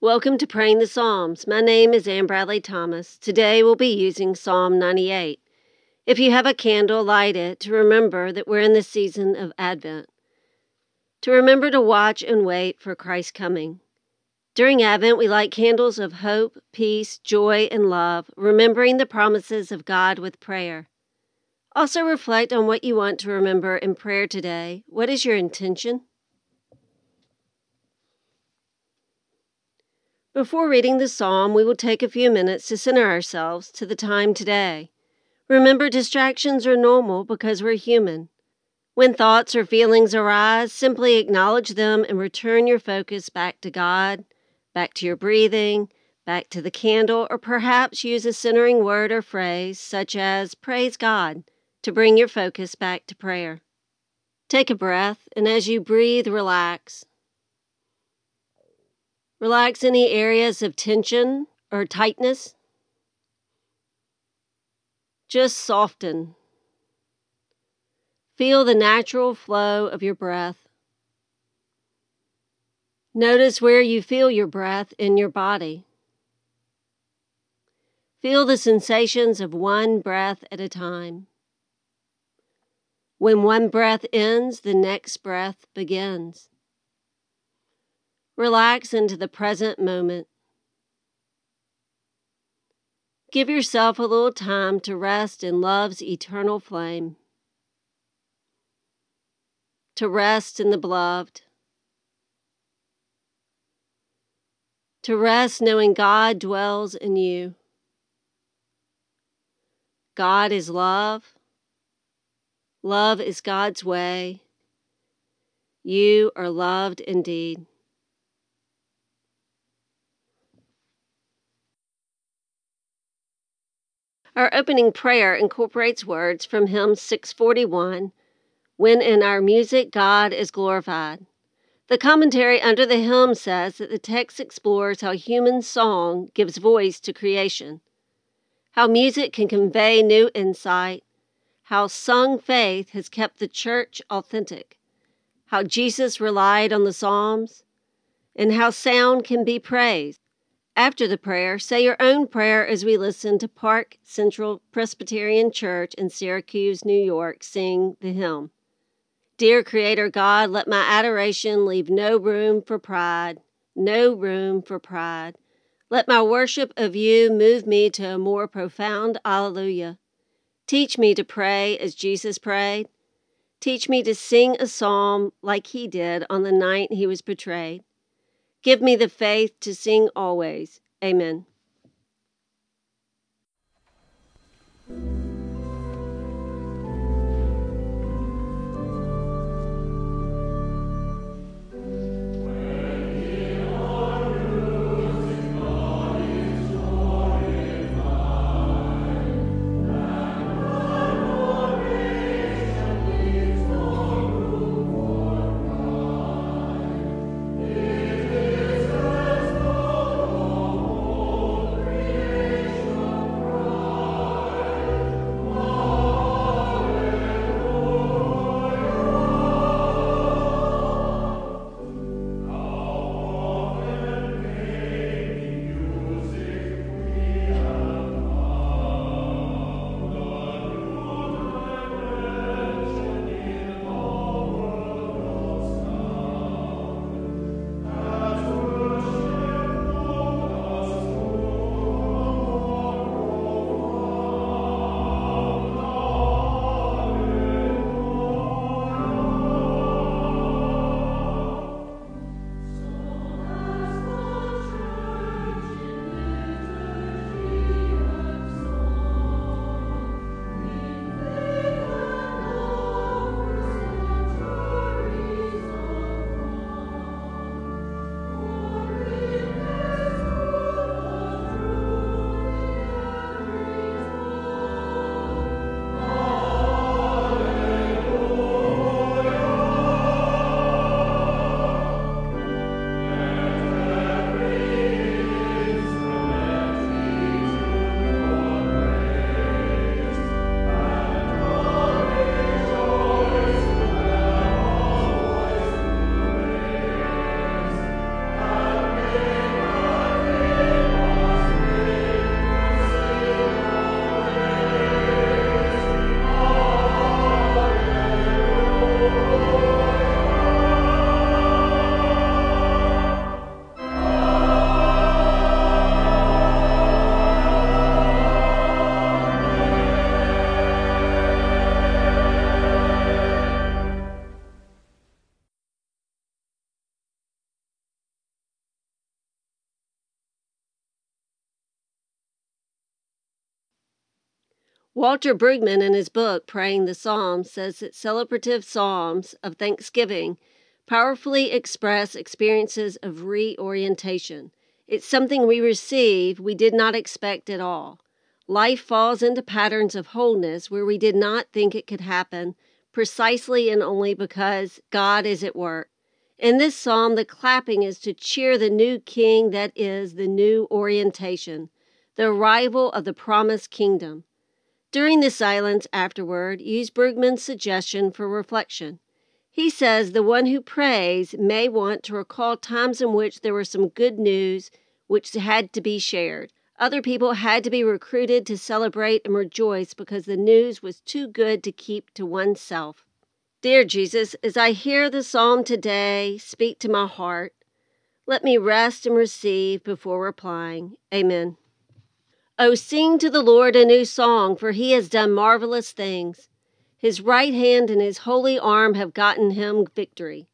Welcome to Praying the Psalms. My name is Ann Bradley Thomas. Today we'll be using Psalm 98. If you have a candle, light it to remember that we're in the season of Advent. To remember to watch and wait for Christ's coming. During Advent, we light candles of hope, peace, joy, and love, remembering the promises of God with prayer. Also, reflect on what you want to remember in prayer today. What is your intention? Before reading the psalm, we will take a few minutes to center ourselves to the time today. Remember, distractions are normal because we're human. When thoughts or feelings arise, simply acknowledge them and return your focus back to God, back to your breathing, back to the candle, or perhaps use a centering word or phrase such as Praise God to bring your focus back to prayer. Take a breath, and as you breathe, relax. Relax any areas of tension or tightness. Just soften. Feel the natural flow of your breath. Notice where you feel your breath in your body. Feel the sensations of one breath at a time. When one breath ends, the next breath begins. Relax into the present moment. Give yourself a little time to rest in love's eternal flame, to rest in the beloved, to rest knowing God dwells in you. God is love. Love is God's way. You are loved indeed. Our opening prayer incorporates words from hymn 641 When in our music God is glorified. The commentary under the hymn says that the text explores how human song gives voice to creation, how music can convey new insight, how sung faith has kept the church authentic, how Jesus relied on the Psalms, and how sound can be praised. After the prayer, say your own prayer as we listen to Park Central Presbyterian Church in Syracuse, New York, sing the hymn. Dear Creator God, let my adoration leave no room for pride, no room for pride. Let my worship of you move me to a more profound Alleluia. Teach me to pray as Jesus prayed. Teach me to sing a psalm like he did on the night he was betrayed. Give me the faith to sing always. Amen. Walter Brueggemann, in his book Praying the Psalms, says that celebrative psalms of thanksgiving powerfully express experiences of reorientation. It's something we receive we did not expect at all. Life falls into patterns of wholeness where we did not think it could happen, precisely and only because God is at work. In this psalm, the clapping is to cheer the new king that is the new orientation, the arrival of the promised kingdom. During the silence afterward, use Brueggemann's suggestion for reflection. He says the one who prays may want to recall times in which there was some good news which had to be shared. Other people had to be recruited to celebrate and rejoice because the news was too good to keep to oneself. Dear Jesus, as I hear the psalm today, speak to my heart. Let me rest and receive before replying. Amen. Oh, sing to the Lord a new song, for he has done marvelous things. His right hand and his holy arm have gotten him victory.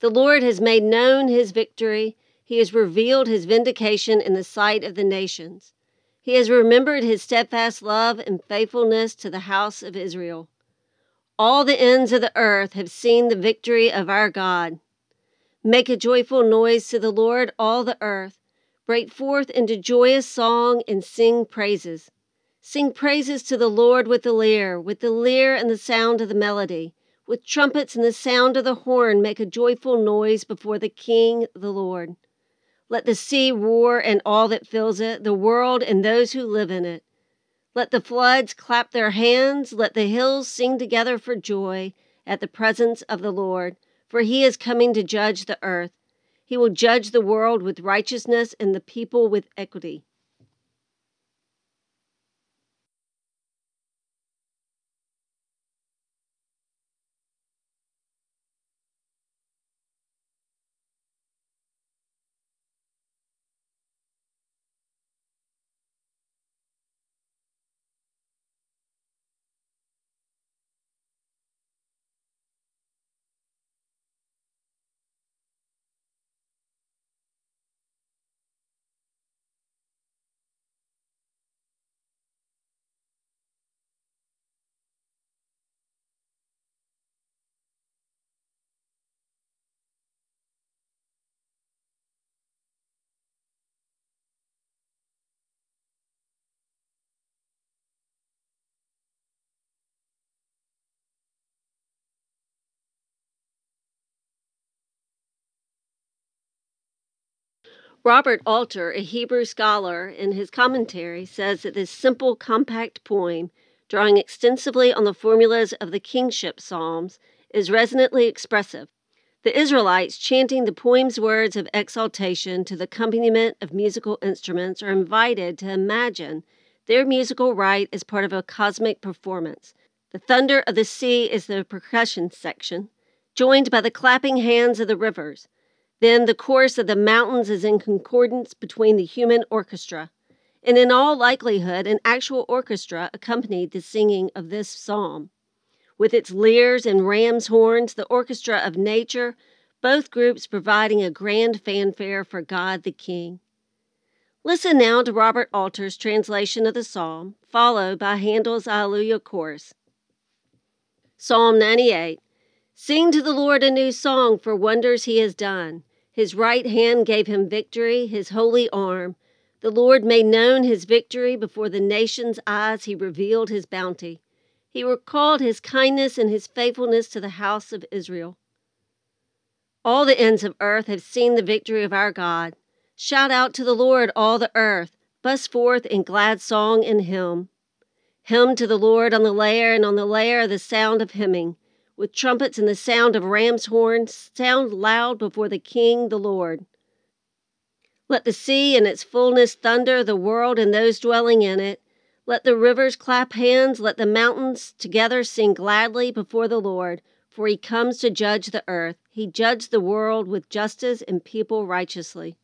The Lord has made known his victory. He has revealed his vindication in the sight of the nations. He has remembered his steadfast love and faithfulness to the house of Israel. All the ends of the earth have seen the victory of our God. Make a joyful noise to the Lord, all the earth. Break forth into joyous song and sing praises. Sing praises to the Lord with the lyre, with the lyre and the sound of the melody. With trumpets and the sound of the horn, make a joyful noise before the King, the Lord. Let the sea roar and all that fills it, the world and those who live in it. Let the floods clap their hands, let the hills sing together for joy at the presence of the Lord, for he is coming to judge the earth. He will judge the world with righteousness and the people with equity. Robert Alter, a Hebrew scholar, in his commentary says that this simple, compact poem, drawing extensively on the formulas of the kingship psalms, is resonantly expressive. The Israelites, chanting the poem's words of exaltation to the accompaniment of musical instruments, are invited to imagine their musical rite as part of a cosmic performance. The thunder of the sea is the percussion section, joined by the clapping hands of the rivers. Then the chorus of the mountains is in concordance between the human orchestra. And in all likelihood, an actual orchestra accompanied the singing of this psalm. With its lyres and ram's horns, the orchestra of nature, both groups providing a grand fanfare for God the King. Listen now to Robert Alter's translation of the psalm, followed by Handel's Alleluia chorus. Psalm 98 Sing to the Lord a new song for wonders he has done. His right hand gave him victory, his holy arm. The Lord made known his victory before the nations' eyes. He revealed his bounty. He recalled his kindness and his faithfulness to the house of Israel. All the ends of earth have seen the victory of our God. Shout out to the Lord, all the earth. Bust forth in glad song and hymn. Hymn to the Lord on the lyre, and on the lyre the sound of hymning with trumpets and the sound of ram's horns, sound loud before the King, the Lord. Let the sea and its fullness thunder, the world and those dwelling in it. Let the rivers clap hands, let the mountains together sing gladly before the Lord, for he comes to judge the earth. He judged the world with justice and people righteously.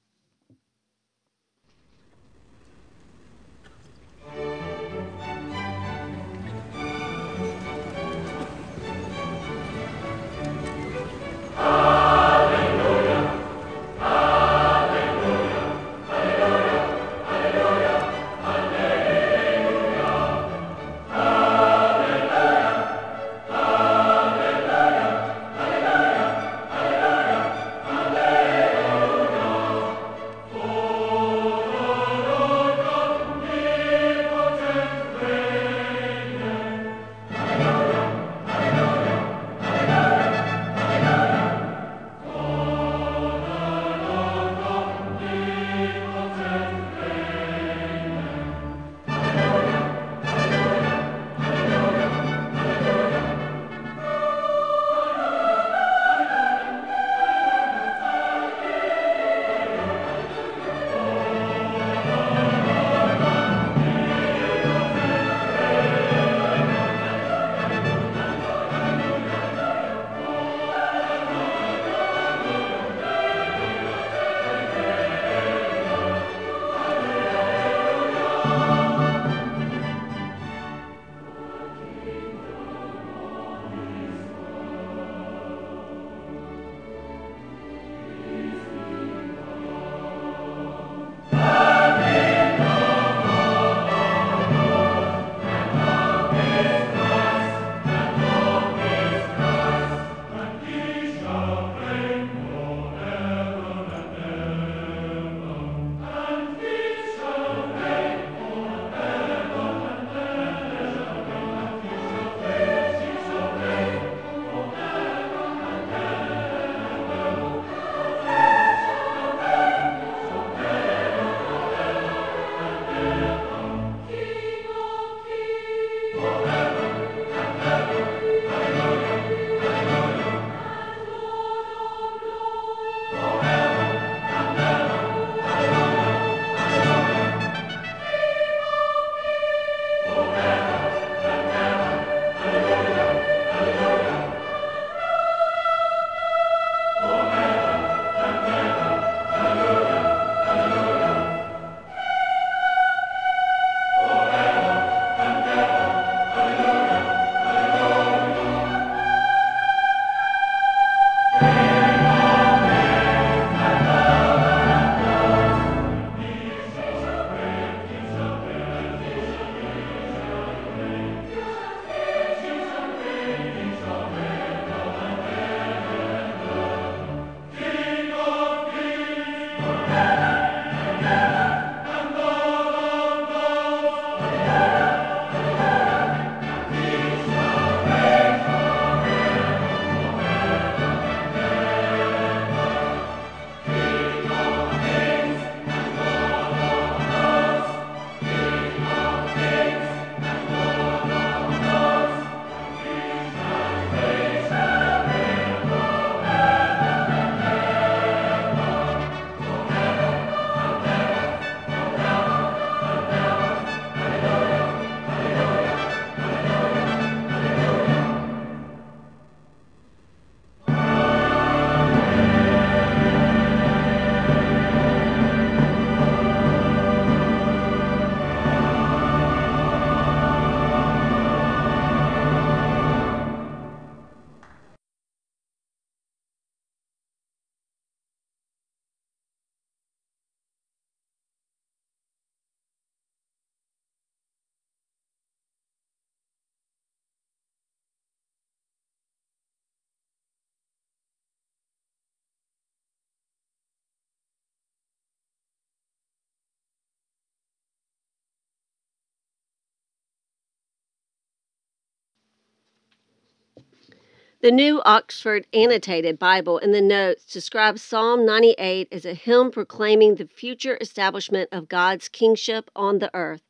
The New Oxford Annotated Bible in the notes describes Psalm 98 as a hymn proclaiming the future establishment of God's kingship on the earth.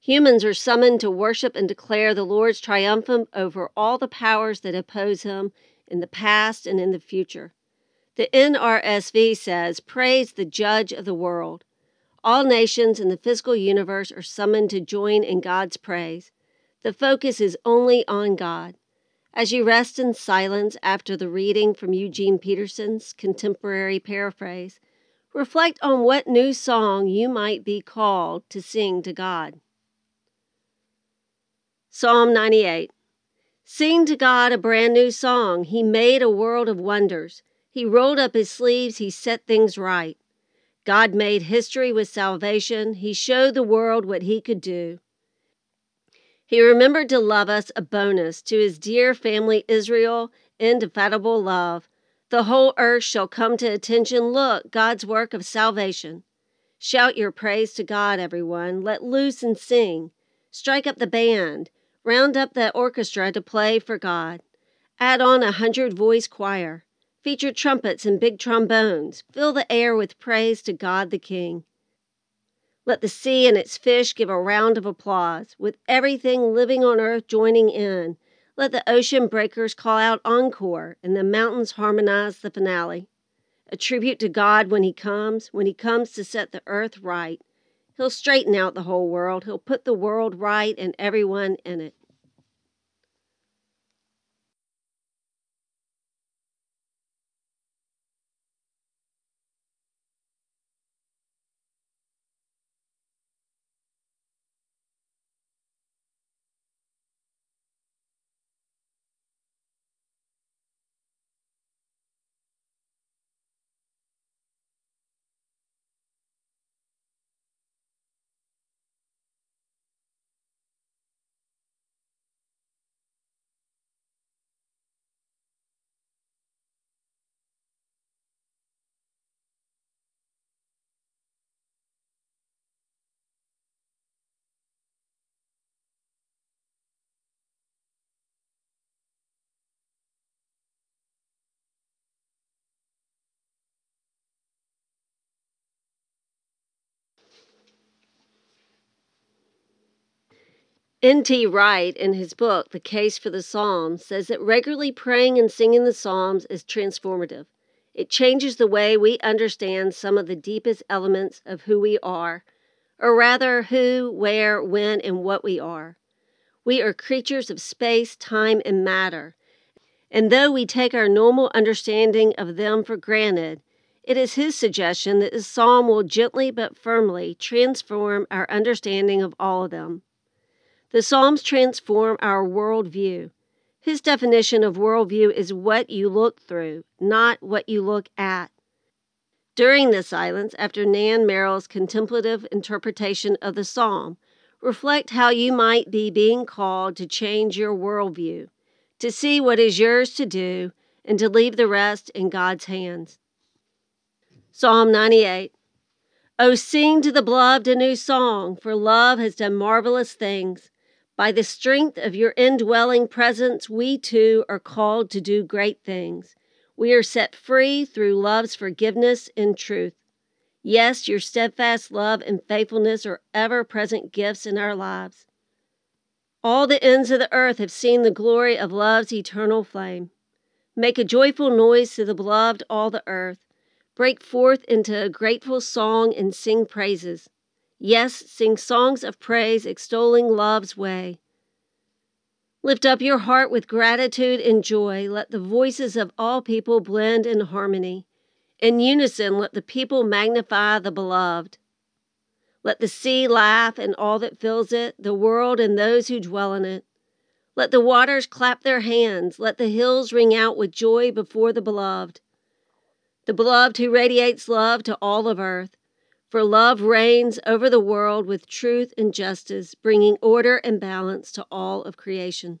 Humans are summoned to worship and declare the Lord's triumphant over all the powers that oppose him in the past and in the future. The NRSV says, Praise the judge of the world. All nations in the physical universe are summoned to join in God's praise. The focus is only on God. As you rest in silence after the reading from Eugene Peterson's contemporary paraphrase, reflect on what new song you might be called to sing to God. Psalm 98 Sing to God a brand new song. He made a world of wonders. He rolled up his sleeves, he set things right. God made history with salvation. He showed the world what he could do. He remembered to love us a bonus to his dear family Israel, indefatigable love. The whole earth shall come to attention. Look, God's work of salvation. Shout your praise to God, everyone. Let loose and sing. Strike up the band. Round up the orchestra to play for God. Add on a hundred voice choir. Feature trumpets and big trombones. Fill the air with praise to God the King. Let the sea and its fish give a round of applause, with everything living on earth joining in. Let the ocean breakers call out encore, and the mountains harmonize the finale. A tribute to God when He comes, when He comes to set the earth right. He'll straighten out the whole world. He'll put the world right and everyone in it. N.T. Wright, in his book, The Case for the Psalms, says that regularly praying and singing the Psalms is transformative. It changes the way we understand some of the deepest elements of who we are, or rather, who, where, when, and what we are. We are creatures of space, time, and matter. And though we take our normal understanding of them for granted, it is his suggestion that the psalm will gently but firmly transform our understanding of all of them. The Psalms transform our worldview. His definition of worldview is what you look through, not what you look at. During the silence, after Nan Merrill's contemplative interpretation of the psalm, reflect how you might be being called to change your worldview, to see what is yours to do, and to leave the rest in God's hands. Psalm 98 Oh, sing to the beloved a new song, for love has done marvelous things. By the strength of your indwelling presence, we too are called to do great things. We are set free through love's forgiveness and truth. Yes, your steadfast love and faithfulness are ever present gifts in our lives. All the ends of the earth have seen the glory of love's eternal flame. Make a joyful noise to the beloved, all the earth. Break forth into a grateful song and sing praises. Yes, sing songs of praise, extolling love's way. Lift up your heart with gratitude and joy. Let the voices of all people blend in harmony. In unison, let the people magnify the beloved. Let the sea laugh and all that fills it, the world and those who dwell in it. Let the waters clap their hands. Let the hills ring out with joy before the beloved. The beloved who radiates love to all of earth. For love reigns over the world with truth and justice, bringing order and balance to all of creation.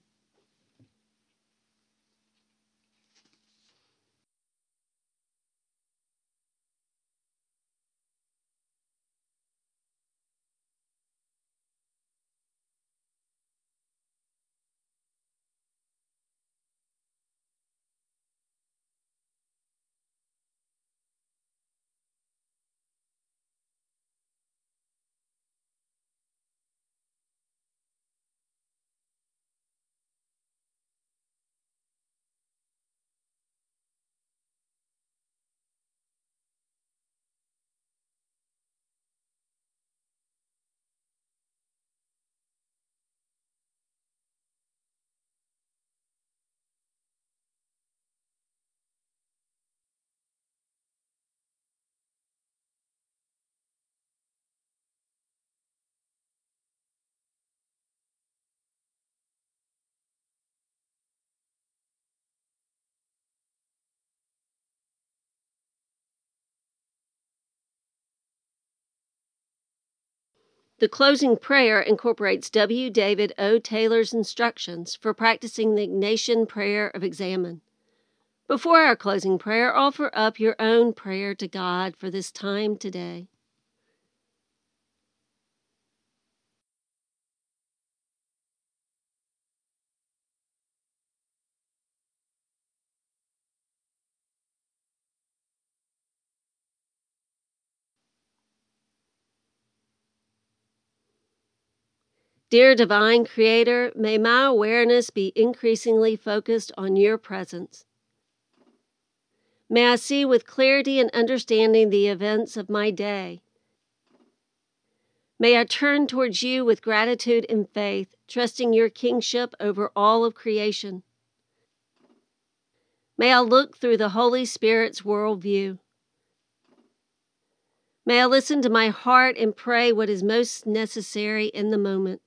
The closing prayer incorporates W. David O. Taylor's instructions for practicing the Ignatian prayer of examen. Before our closing prayer, offer up your own prayer to God for this time today. Dear Divine Creator, may my awareness be increasingly focused on your presence. May I see with clarity and understanding the events of my day. May I turn towards you with gratitude and faith, trusting your kingship over all of creation. May I look through the Holy Spirit's worldview. May I listen to my heart and pray what is most necessary in the moment.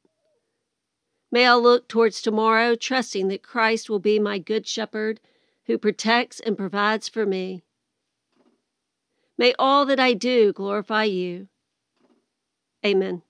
May I look towards tomorrow, trusting that Christ will be my good shepherd who protects and provides for me. May all that I do glorify you. Amen.